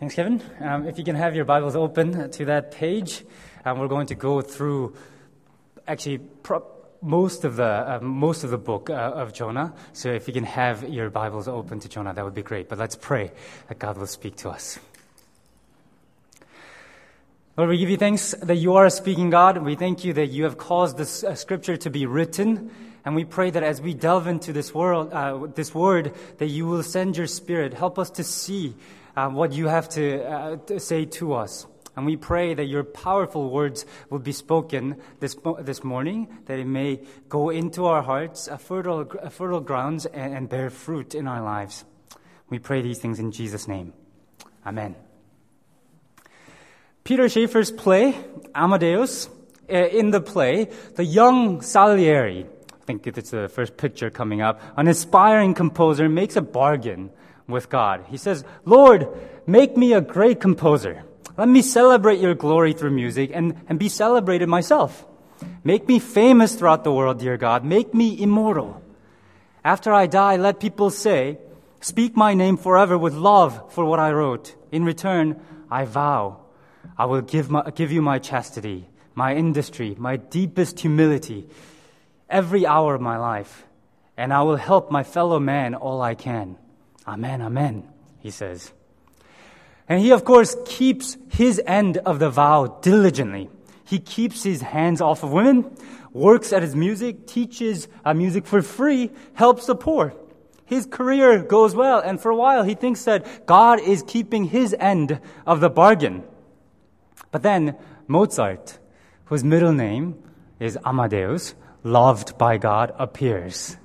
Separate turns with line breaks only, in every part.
Thanks, Kevin. Um, if you can have your Bibles open to that page, um, we're going to go through actually pro- most of the uh, most of the book uh, of Jonah. So if you can have your Bibles open to Jonah, that would be great. But let's pray that God will speak to us. Lord, we give you thanks that you are a speaking God. We thank you that you have caused this uh, scripture to be written. And we pray that as we delve into this world, uh, this word, that you will send your spirit. Help us to see uh, what you have to, uh, to, say to us. And we pray that your powerful words will be spoken this, this morning, that it may go into our hearts, a fertile, a fertile grounds, and, and bear fruit in our lives. We pray these things in Jesus' name. Amen. Peter Shaffer's play, Amadeus, uh, in the play, the young Salieri, I think it's the first picture coming up, an aspiring composer makes a bargain with God. He says, Lord, make me a great composer. Let me celebrate your glory through music and, and be celebrated myself. Make me famous throughout the world, dear God. Make me immortal. After I die, let people say, Speak my name forever with love for what I wrote. In return, I vow I will give, my, give you my chastity, my industry, my deepest humility, every hour of my life, and I will help my fellow man all I can. Amen, amen, he says. And he, of course, keeps his end of the vow diligently. He keeps his hands off of women, works at his music, teaches uh, music for free, helps the poor. His career goes well, and for a while he thinks that God is keeping his end of the bargain. But then Mozart, whose middle name is Amadeus, loved by God, appears.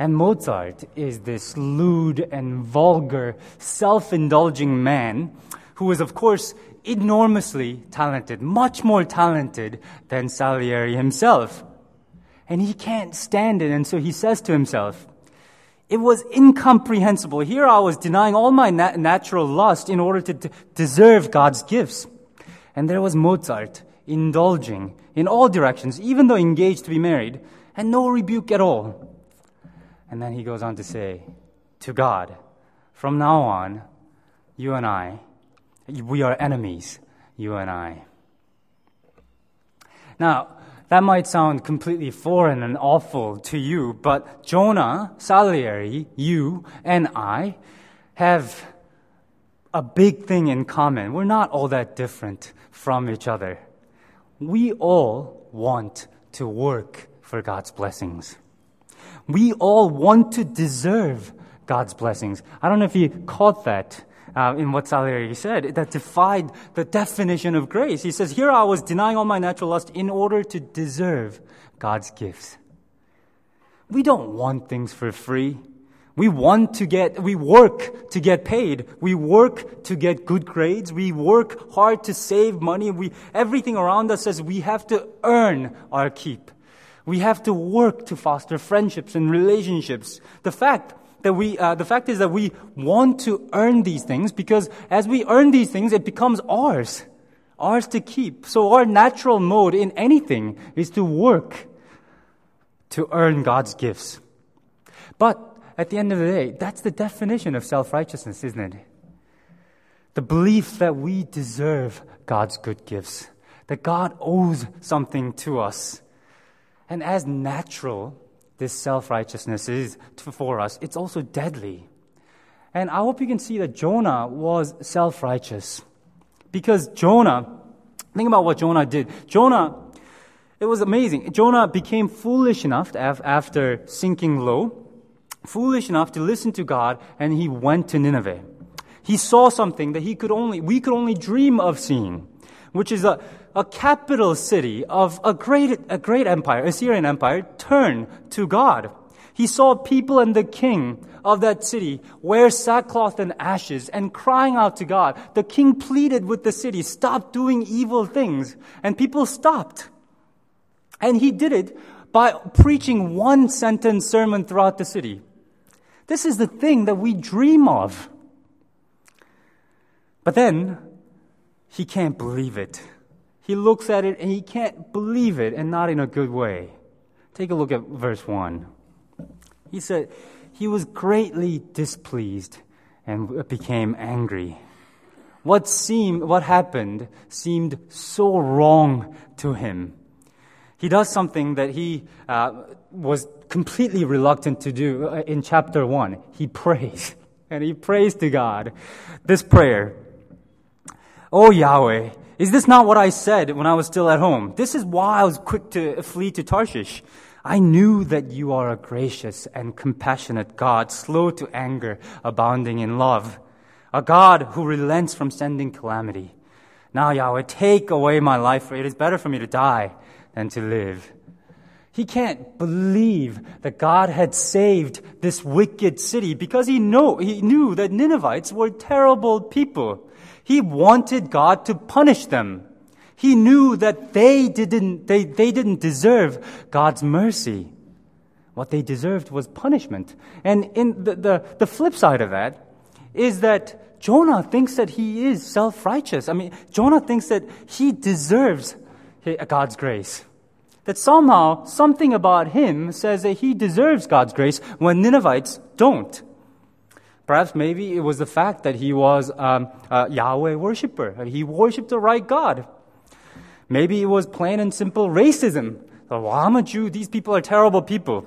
And Mozart is this lewd and vulgar, self indulging man who is, of course, enormously talented, much more talented than Salieri himself. And he can't stand it, and so he says to himself, it was incomprehensible. Here I was denying all my nat- natural lust in order to d- deserve God's gifts. And there was Mozart indulging in all directions, even though engaged to be married, and no rebuke at all. And then he goes on to say, To God, from now on, you and I, we are enemies, you and I. Now, that might sound completely foreign and awful to you, but Jonah, Salieri, you, and I have a big thing in common. We're not all that different from each other. We all want to work for God's blessings. We all want to deserve God's blessings. I don't know if you caught that uh, in what Salieri said, that defied the definition of grace. He says, Here I was denying all my natural lust in order to deserve God's gifts. We don't want things for free. We want to get, we work to get paid. We work to get good grades. We work hard to save money. We, everything around us says we have to earn our keep. We have to work to foster friendships and relationships. The fact that we, uh, the fact is that we want to earn these things because as we earn these things, it becomes ours. Ours to keep. So our natural mode in anything is to work to earn God's gifts. But at the end of the day, that's the definition of self righteousness, isn't it? The belief that we deserve God's good gifts, that God owes something to us. And as natural this self righteousness is for us, it's also deadly. And I hope you can see that Jonah was self righteous. Because Jonah, think about what Jonah did. Jonah, it was amazing. Jonah became foolish enough after sinking low foolish enough to listen to God, and he went to Nineveh. He saw something that he could only, we could only dream of seeing, which is a, a capital city of a great, a great empire, Assyrian empire, turn to God. He saw people and the king of that city wear sackcloth and ashes and crying out to God. The king pleaded with the city, stop doing evil things. And people stopped. And he did it by preaching one sentence sermon throughout the city. This is the thing that we dream of. But then, he can't believe it. He looks at it and he can't believe it, and not in a good way. Take a look at verse 1. He said, He was greatly displeased and became angry. What seemed, what happened seemed so wrong to him. He does something that he uh, was completely reluctant to do uh, in chapter 1. He prays. And he prays to God this prayer Oh Yahweh, is this not what I said when I was still at home? This is why I was quick to flee to Tarshish. I knew that you are a gracious and compassionate God, slow to anger, abounding in love, a God who relents from sending calamity. Now, Yahweh, take away my life, for it is better for me to die than to live. He can't believe that God had saved this wicked city because he, know, he knew that Ninevites were terrible people. He wanted God to punish them. He knew that they didn't, they, they didn't deserve God's mercy. What they deserved was punishment. And in the, the, the flip side of that is that Jonah thinks that he is self righteous. I mean, Jonah thinks that he deserves God's grace that somehow something about him says that he deserves God's grace when Ninevites don't. Perhaps maybe it was the fact that he was um, a Yahweh worshiper. He worshiped the right God. Maybe it was plain and simple racism. well, I'm a Jew. These people are terrible people.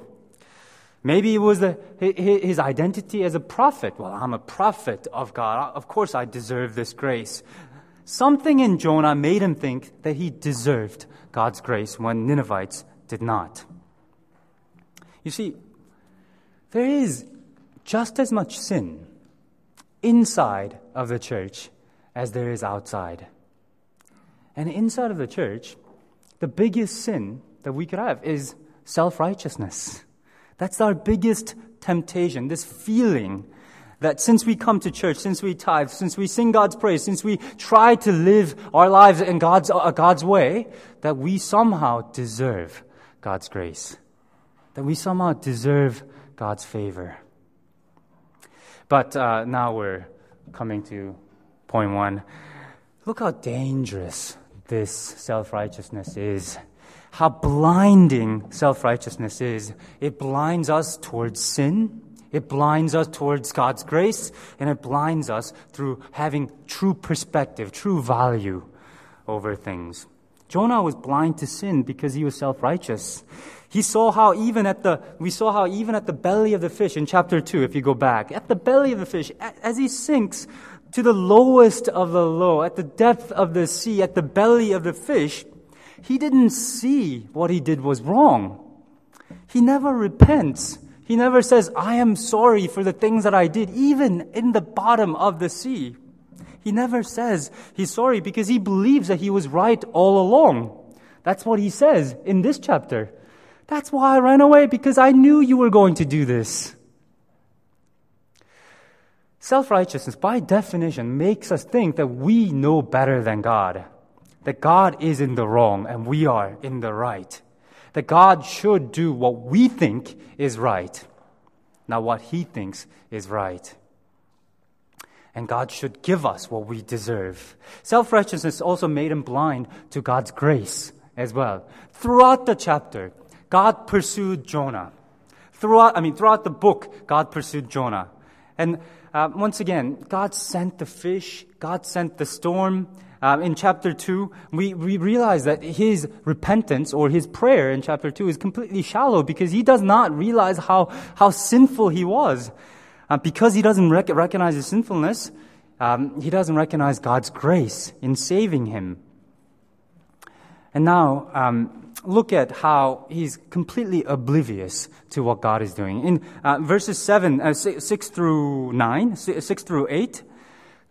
Maybe it was the, his identity as a prophet. Well, I'm a prophet of God. Of course, I deserve this grace. Something in Jonah made him think that he deserved God's grace when Ninevites did not. You see, there is just as much sin inside of the church as there is outside. And inside of the church, the biggest sin that we could have is self righteousness. That's our biggest temptation, this feeling that since we come to church, since we tithe, since we sing God's praise, since we try to live our lives in God's, uh, God's way, that we somehow deserve God's grace. That we somehow deserve God's favor. But uh, now we're coming to point one. Look how dangerous this self righteousness is. How blinding self righteousness is. It blinds us towards sin it blinds us towards God's grace, and it blinds us through having true perspective, true value over things. Jonah was blind to sin because he was self-righteous. He saw how even at the, we saw how even at the belly of the fish in chapter 2, if you go back, at the belly of the fish, as he sinks to the lowest of the low, at the depth of the sea, at the belly of the fish, he didn't see what he did was wrong. He never repents. He never says, I am sorry for the things that I did, even in the bottom of the sea. He never says he's sorry because he believes that he was right all along. That's what he says in this chapter. That's why I ran away because I knew you were going to do this. Self righteousness, by definition, makes us think that we know better than God, that God is in the wrong and we are in the right that God should do what we think is right, not what He thinks is right. And God should give us what we deserve. Self righteousness also made him blind to God's grace as well. Throughout the chapter, God pursued Jonah. Throughout, I mean, throughout the book, God pursued Jonah. And uh, once again, God sent the fish, God sent the storm, um, in chapter 2, we, we realize that his repentance or his prayer in chapter 2 is completely shallow because he does not realize how, how sinful he was. Uh, because he doesn't rec- recognize his sinfulness, um, he doesn't recognize God's grace in saving him. And now, um, look at how he's completely oblivious to what God is doing. In uh, verses 7, uh, 6 through 9, 6 through 8,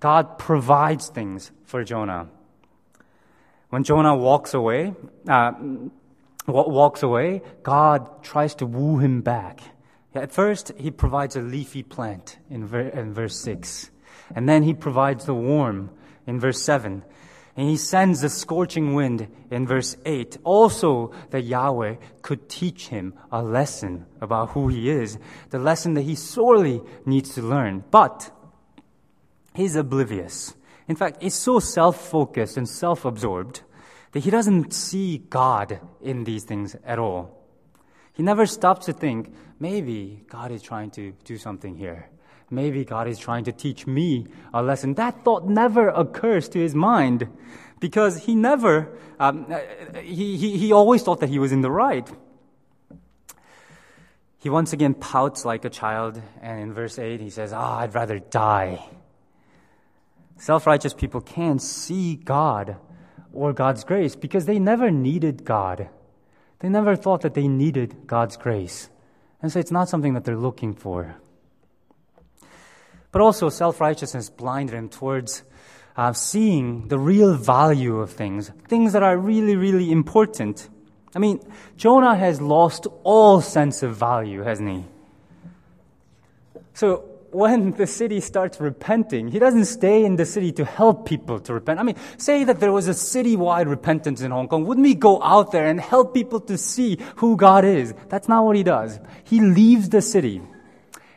God provides things for Jonah. When Jonah walks away, uh, walks away, God tries to woo him back. At first, he provides a leafy plant in, ver- in verse 6. And then he provides the warm in verse 7. And he sends the scorching wind in verse 8. Also, that Yahweh could teach him a lesson about who he is, the lesson that he sorely needs to learn. But he's oblivious. In fact, he's so self focused and self absorbed that he doesn't see God in these things at all. He never stops to think, maybe God is trying to do something here. Maybe God is trying to teach me a lesson. That thought never occurs to his mind because he never, um, he, he, he always thought that he was in the right. He once again pouts like a child, and in verse 8 he says, Ah, I'd rather die. Self righteous people can't see God or God's grace because they never needed God. They never thought that they needed God's grace. And so it's not something that they're looking for. But also, self righteousness blinded him towards uh, seeing the real value of things, things that are really, really important. I mean, Jonah has lost all sense of value, hasn't he? So, when the city starts repenting, he doesn't stay in the city to help people to repent. I mean, say that there was a citywide repentance in Hong Kong. Wouldn't we go out there and help people to see who God is? That's not what he does. He leaves the city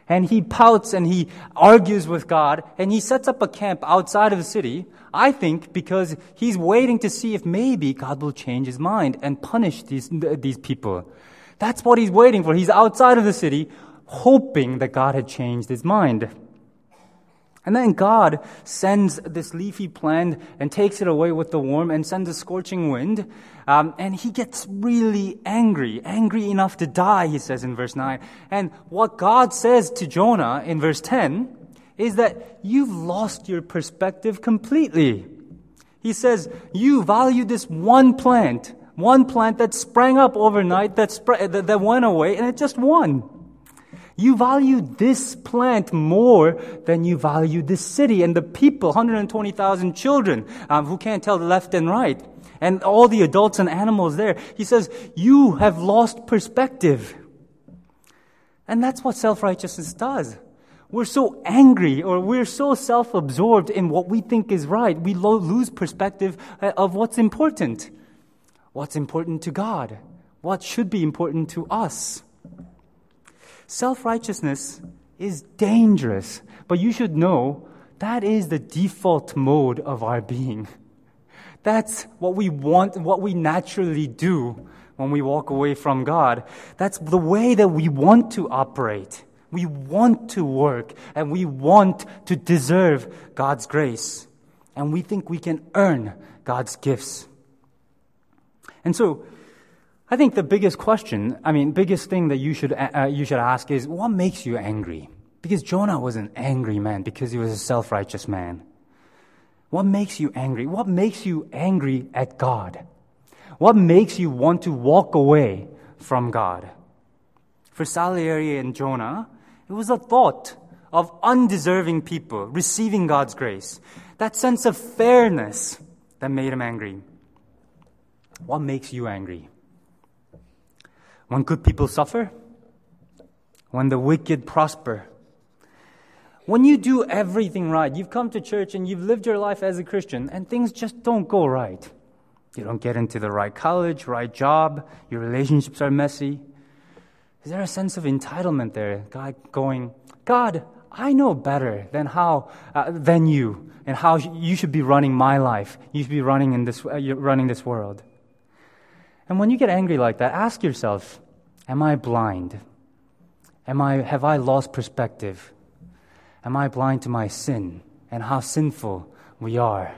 and he pouts and he argues with God and he sets up a camp outside of the city. I think because he's waiting to see if maybe God will change his mind and punish these, these people. That's what he's waiting for. He's outside of the city, hoping that God had changed his mind. And then God sends this leafy plant and takes it away with the worm and sends a scorching wind. Um, and he gets really angry, angry enough to die, he says in verse 9. And what God says to Jonah in verse 10 is that you've lost your perspective completely. He says, You value this one plant, one plant that sprang up overnight, that, sp- that, that went away, and it just won. You value this plant more than you value this city and the people, 120,000 children um, who can't tell the left and right, and all the adults and animals there. He says, You have lost perspective. And that's what self righteousness does. We're so angry or we're so self absorbed in what we think is right, we lo- lose perspective uh, of what's important. What's important to God? What should be important to us? Self righteousness is dangerous, but you should know that is the default mode of our being. That's what we want, what we naturally do when we walk away from God. That's the way that we want to operate. We want to work and we want to deserve God's grace. And we think we can earn God's gifts. And so, I think the biggest question, I mean, biggest thing that you should, uh, uh, you should ask is what makes you angry? Because Jonah was an angry man because he was a self righteous man. What makes you angry? What makes you angry at God? What makes you want to walk away from God? For Salieri and Jonah, it was a thought of undeserving people receiving God's grace. That sense of fairness that made him angry. What makes you angry? When good people suffer? When the wicked prosper? When you do everything right, you've come to church and you've lived your life as a Christian, and things just don't go right. You don't get into the right college, right job, your relationships are messy. Is there a sense of entitlement there? God going, God, I know better than how uh, than you and how you should be running my life. You should be running in this uh, running this world. And when you get angry like that, ask yourself, am I blind? Am I have I lost perspective? Am I blind to my sin and how sinful we are?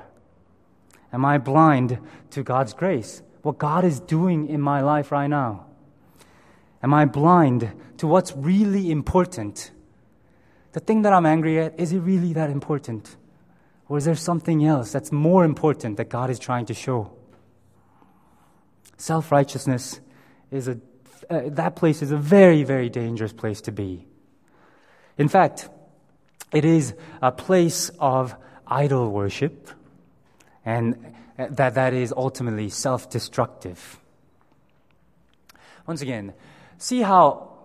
Am I blind to God's grace? What God is doing in my life right now? Am I blind to what's really important? The thing that I'm angry at, is it really that important? Or is there something else that's more important that God is trying to show? Self righteousness is a, uh, that place is a very, very dangerous place to be. In fact, it is a place of idol worship, and that, that is ultimately self destructive. Once again, see how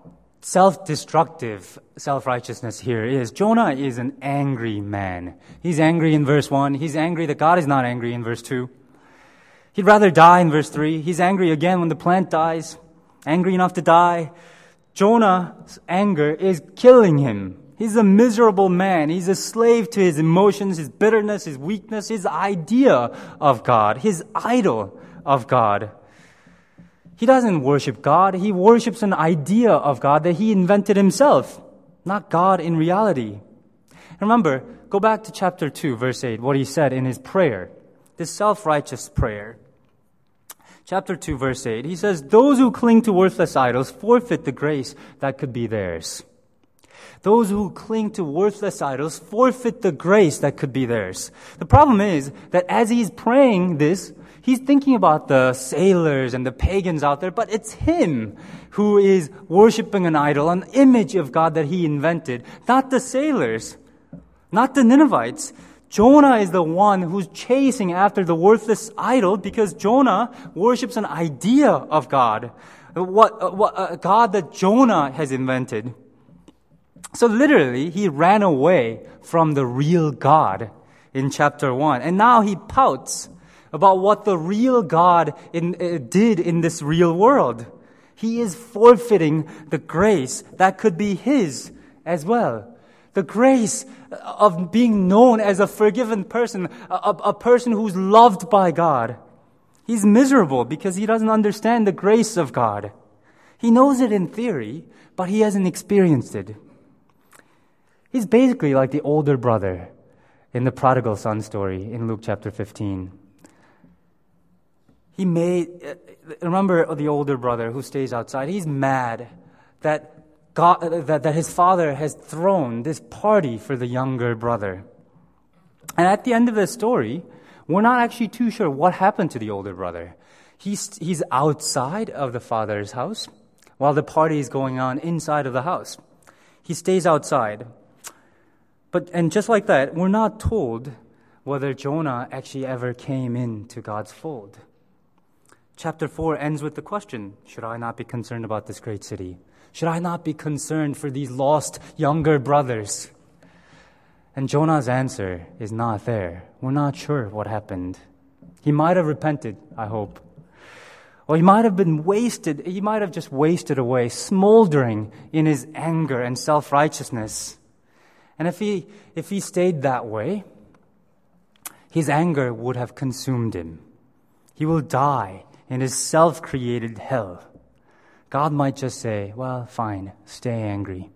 self destructive self righteousness here is. Jonah is an angry man. He's angry in verse 1. He's angry that God is not angry in verse 2. He'd rather die in verse 3. He's angry again when the plant dies, angry enough to die. Jonah's anger is killing him. He's a miserable man. He's a slave to his emotions, his bitterness, his weakness, his idea of God, his idol of God. He doesn't worship God. He worships an idea of God that he invented himself, not God in reality. Remember, go back to chapter 2, verse 8, what he said in his prayer, this self righteous prayer. Chapter 2, verse 8, he says, Those who cling to worthless idols forfeit the grace that could be theirs. Those who cling to worthless idols forfeit the grace that could be theirs. The problem is that as he's praying this, he's thinking about the sailors and the pagans out there, but it's him who is worshiping an idol, an image of God that he invented, not the sailors, not the Ninevites. Jonah is the one who's chasing after the worthless idol because Jonah worships an idea of God, what, what a God that Jonah has invented. So literally, he ran away from the real God in chapter 1. And now he pouts about what the real God in, uh, did in this real world. He is forfeiting the grace that could be his as well. The grace of being known as a forgiven person, a, a person who's loved by God. He's miserable because he doesn't understand the grace of God. He knows it in theory, but he hasn't experienced it. He's basically like the older brother in the prodigal son story in Luke chapter 15. He made, uh, remember the older brother who stays outside? He's mad that, God, that, that his father has thrown this party for the younger brother. And at the end of the story, we're not actually too sure what happened to the older brother. He's, he's outside of the father's house while the party is going on inside of the house. He stays outside. But, and just like that, we're not told whether Jonah actually ever came into God's fold. Chapter 4 ends with the question Should I not be concerned about this great city? Should I not be concerned for these lost younger brothers? And Jonah's answer is not there. We're not sure what happened. He might have repented, I hope. Or he might have been wasted, he might have just wasted away, smoldering in his anger and self righteousness. And if he, if he stayed that way, his anger would have consumed him. He will die in his self created hell. God might just say, well, fine, stay angry.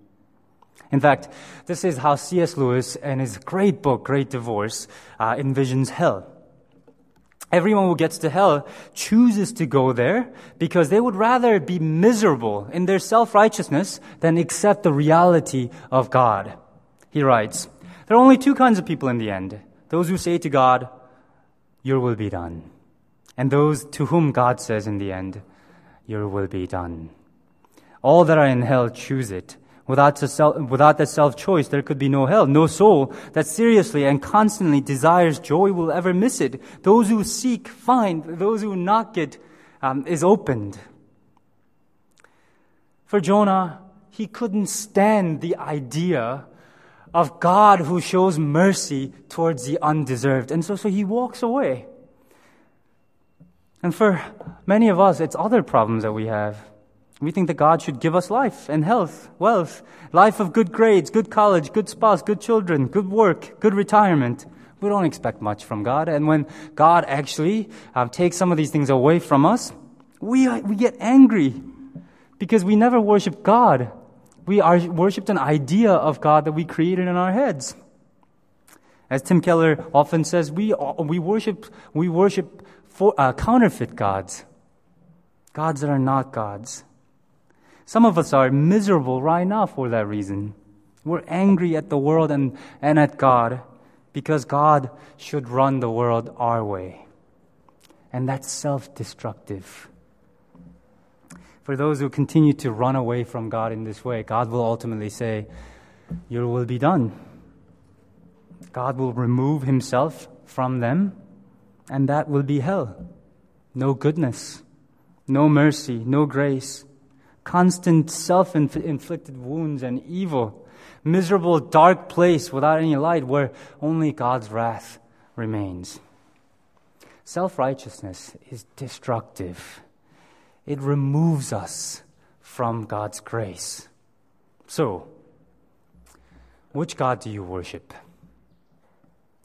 In fact, this is how C.S. Lewis, in his great book, Great Divorce, uh, envisions hell. Everyone who gets to hell chooses to go there because they would rather be miserable in their self righteousness than accept the reality of God. He writes, There are only two kinds of people in the end those who say to God, Your will be done, and those to whom God says in the end, Your will be done. All that are in hell choose it. Without, that self choice, there could be no hell. No soul that seriously and constantly desires joy will ever miss it. Those who seek find, those who knock it um, is opened. For Jonah, he couldn't stand the idea of God who shows mercy towards the undeserved. And so, so he walks away. And for many of us, it's other problems that we have. We think that God should give us life and health, wealth, life of good grades, good college, good spouse, good children, good work, good retirement. We don't expect much from God. And when God actually uh, takes some of these things away from us, we, we get angry because we never worship God we are worshipped an idea of God that we created in our heads. As Tim Keller often says, we, we worship, we worship for, uh, counterfeit gods, gods that are not gods. Some of us are miserable right now for that reason. We're angry at the world and, and at God because God should run the world our way. And that's self destructive. For those who continue to run away from God in this way, God will ultimately say, Your will be done. God will remove himself from them, and that will be hell. No goodness, no mercy, no grace, constant self inflicted wounds and evil, miserable, dark place without any light where only God's wrath remains. Self righteousness is destructive it removes us from God's grace. So, which God do you worship?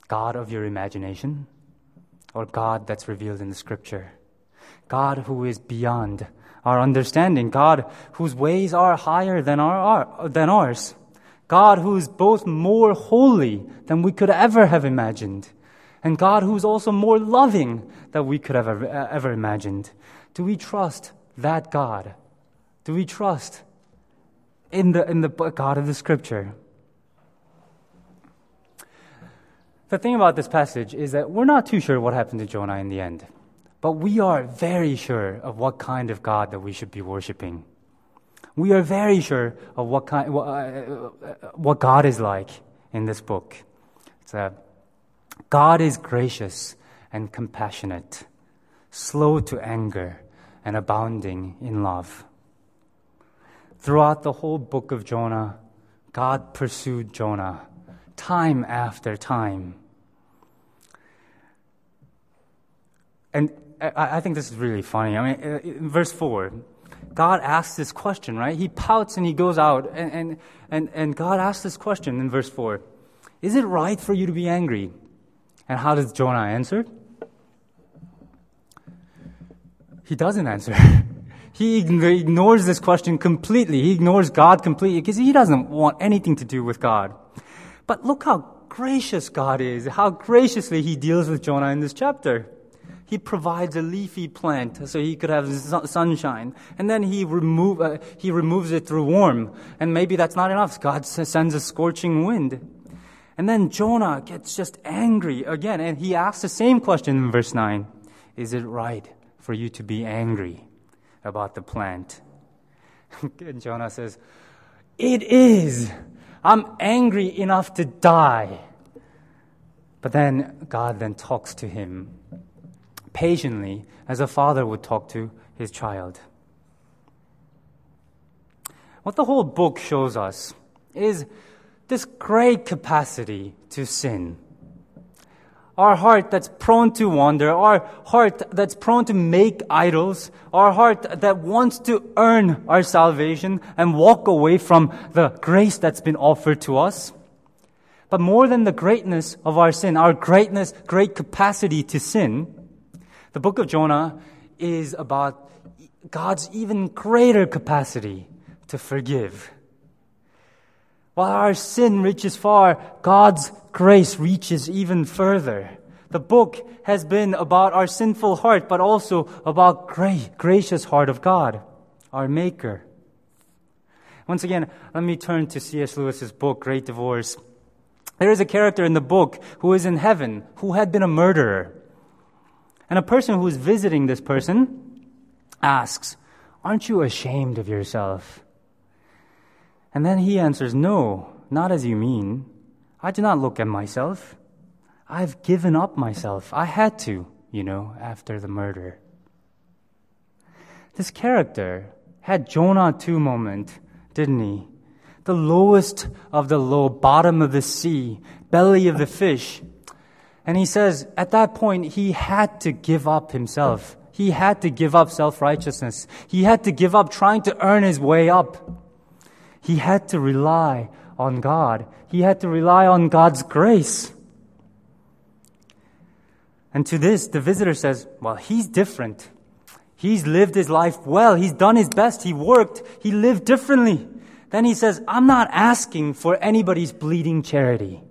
God of your imagination or God that's revealed in the scripture? God who is beyond our understanding, God whose ways are higher than, our, than ours, God who's both more holy than we could ever have imagined, and God who's also more loving than we could have ever, uh, ever imagined. Do we trust that God? Do we trust in the, in the God of the Scripture? The thing about this passage is that we're not too sure what happened to Jonah in the end, but we are very sure of what kind of God that we should be worshiping. We are very sure of what kind, what, uh, what God is like in this book. It's a, God is gracious and compassionate, slow to anger, and abounding in love. Throughout the whole book of Jonah, God pursued Jonah time after time. And I, I think this is really funny. I mean, uh, in verse 4, God asks this question, right? He pouts and he goes out, and, and, and, and God asks this question in verse 4 Is it right for you to be angry? And how does Jonah answer? He doesn't answer. he ignores this question completely. He ignores God completely because he doesn't want anything to do with God. But look how gracious God is, how graciously he deals with Jonah in this chapter. He provides a leafy plant so he could have sunshine. And then he, remove, uh, he removes it through warm. And maybe that's not enough. God sends a scorching wind. And then Jonah gets just angry again. And he asks the same question in verse 9 Is it right for you to be angry about the plant? and Jonah says, It is. I'm angry enough to die. But then God then talks to him patiently as a father would talk to his child. What the whole book shows us is this great capacity to sin. Our heart that's prone to wander, our heart that's prone to make idols, our heart that wants to earn our salvation and walk away from the grace that's been offered to us. But more than the greatness of our sin, our greatness, great capacity to sin, the book of Jonah is about God's even greater capacity to forgive. While our sin reaches far, God's grace reaches even further. The book has been about our sinful heart, but also about great, gracious heart of God, our Maker. Once again, let me turn to C.S. Lewis's book, Great Divorce. There is a character in the book who is in heaven, who had been a murderer. And a person who is visiting this person asks, Aren't you ashamed of yourself? And then he answers, No, not as you mean. I do not look at myself. I've given up myself. I had to, you know, after the murder. This character had Jonah 2 moment, didn't he? The lowest of the low, bottom of the sea, belly of the fish, and he says, at that point, he had to give up himself. He had to give up self righteousness. He had to give up trying to earn his way up. He had to rely on God. He had to rely on God's grace. And to this, the visitor says, Well, he's different. He's lived his life well. He's done his best. He worked. He lived differently. Then he says, I'm not asking for anybody's bleeding charity.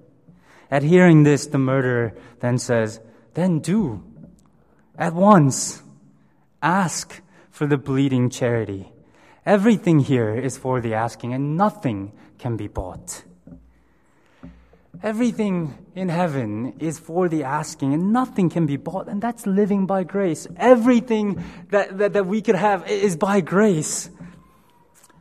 At hearing this, the murderer then says, Then do. At once. Ask for the bleeding charity. Everything here is for the asking, and nothing can be bought. Everything in heaven is for the asking, and nothing can be bought, and that's living by grace. Everything that, that, that we could have is by grace.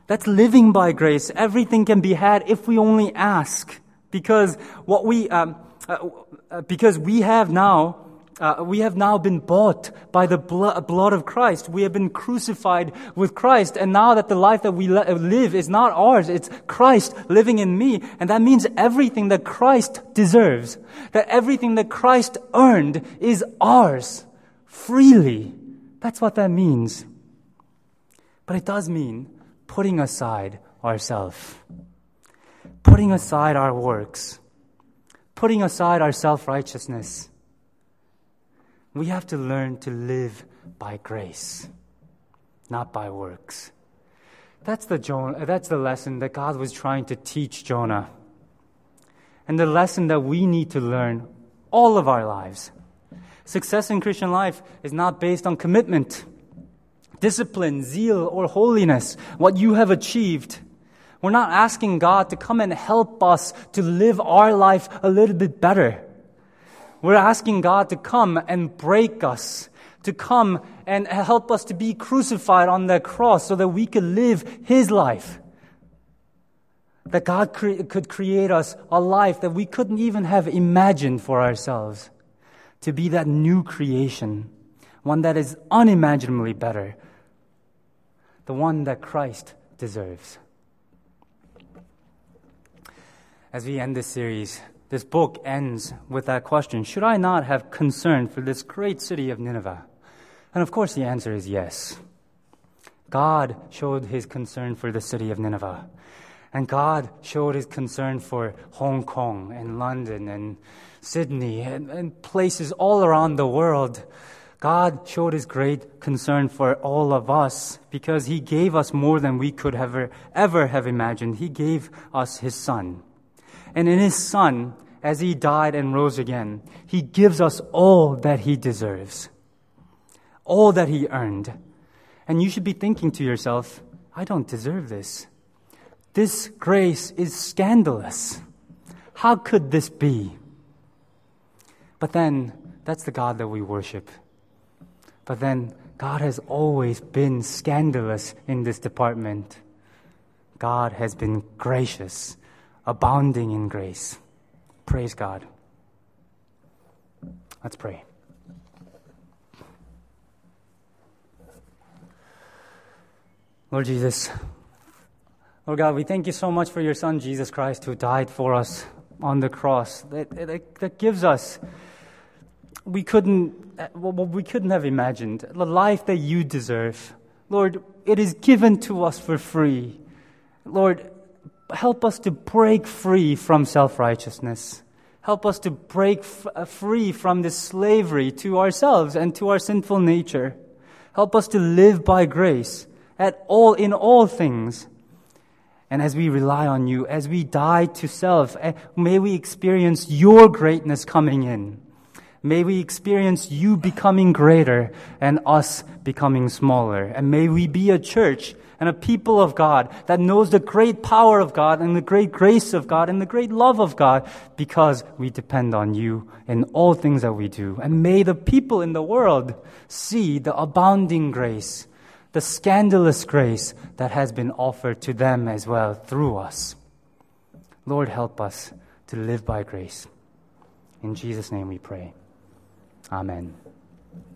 That's living by grace. Everything can be had if we only ask because what we um, uh, uh, because we have now uh, we have now been bought by the blood of Christ. We have been crucified with Christ. And now that the life that we live is not ours, it's Christ living in me. And that means everything that Christ deserves, that everything that Christ earned is ours freely. That's what that means. But it does mean putting aside ourselves putting aside our works, putting aside our self righteousness. We have to learn to live by grace, not by works. That's the, Jonah, uh, that's the lesson that God was trying to teach Jonah. And the lesson that we need to learn all of our lives. Success in Christian life is not based on commitment, discipline, zeal, or holiness, what you have achieved. We're not asking God to come and help us to live our life a little bit better. We're asking God to come and break us, to come and help us to be crucified on that cross so that we could live His life. That God cre- could create us a life that we couldn't even have imagined for ourselves. To be that new creation, one that is unimaginably better, the one that Christ deserves. As we end this series, this book ends with that question Should I not have concern for this great city of Nineveh? And of course, the answer is yes. God showed his concern for the city of Nineveh. And God showed his concern for Hong Kong and London and Sydney and, and, places all around the world. God showed his great concern for all of us because he gave us more than we could ever, ever have imagined. He gave us his son. And in his Son, as he died and rose again, he gives us all that he deserves, all that he earned. And you should be thinking to yourself, I don't deserve this. This grace is scandalous. How could this be? But then, that's the God that we worship. But then, God has always been scandalous in this department. God has been gracious abounding in grace. Praise God. Let's pray. Lord Jesus, Lord God, we thank you so much for your Son, Jesus Christ, who died for us on the cross. That, that, that gives us, we couldn't, what we couldn't have imagined, the life that you deserve. Lord, it is given to us for free. Lord, help us to break free from self righteousness. Help us to break f- uh, free from this slavery to ourselves and to our sinful nature. Help us to live by grace at all, in all things. And as we rely on you, as we die to self, eh, may we experience your greatness coming in. May we experience you becoming greater and us becoming smaller. And may we be a church and a people of God that knows the great power of God and the great grace of God and the great love of God because we depend on you in all things that we do. And may the people in the world see the abounding grace, the scandalous grace that has been offered to them as well through us. Lord, help us to live by grace. In Jesus' name we pray. Amen.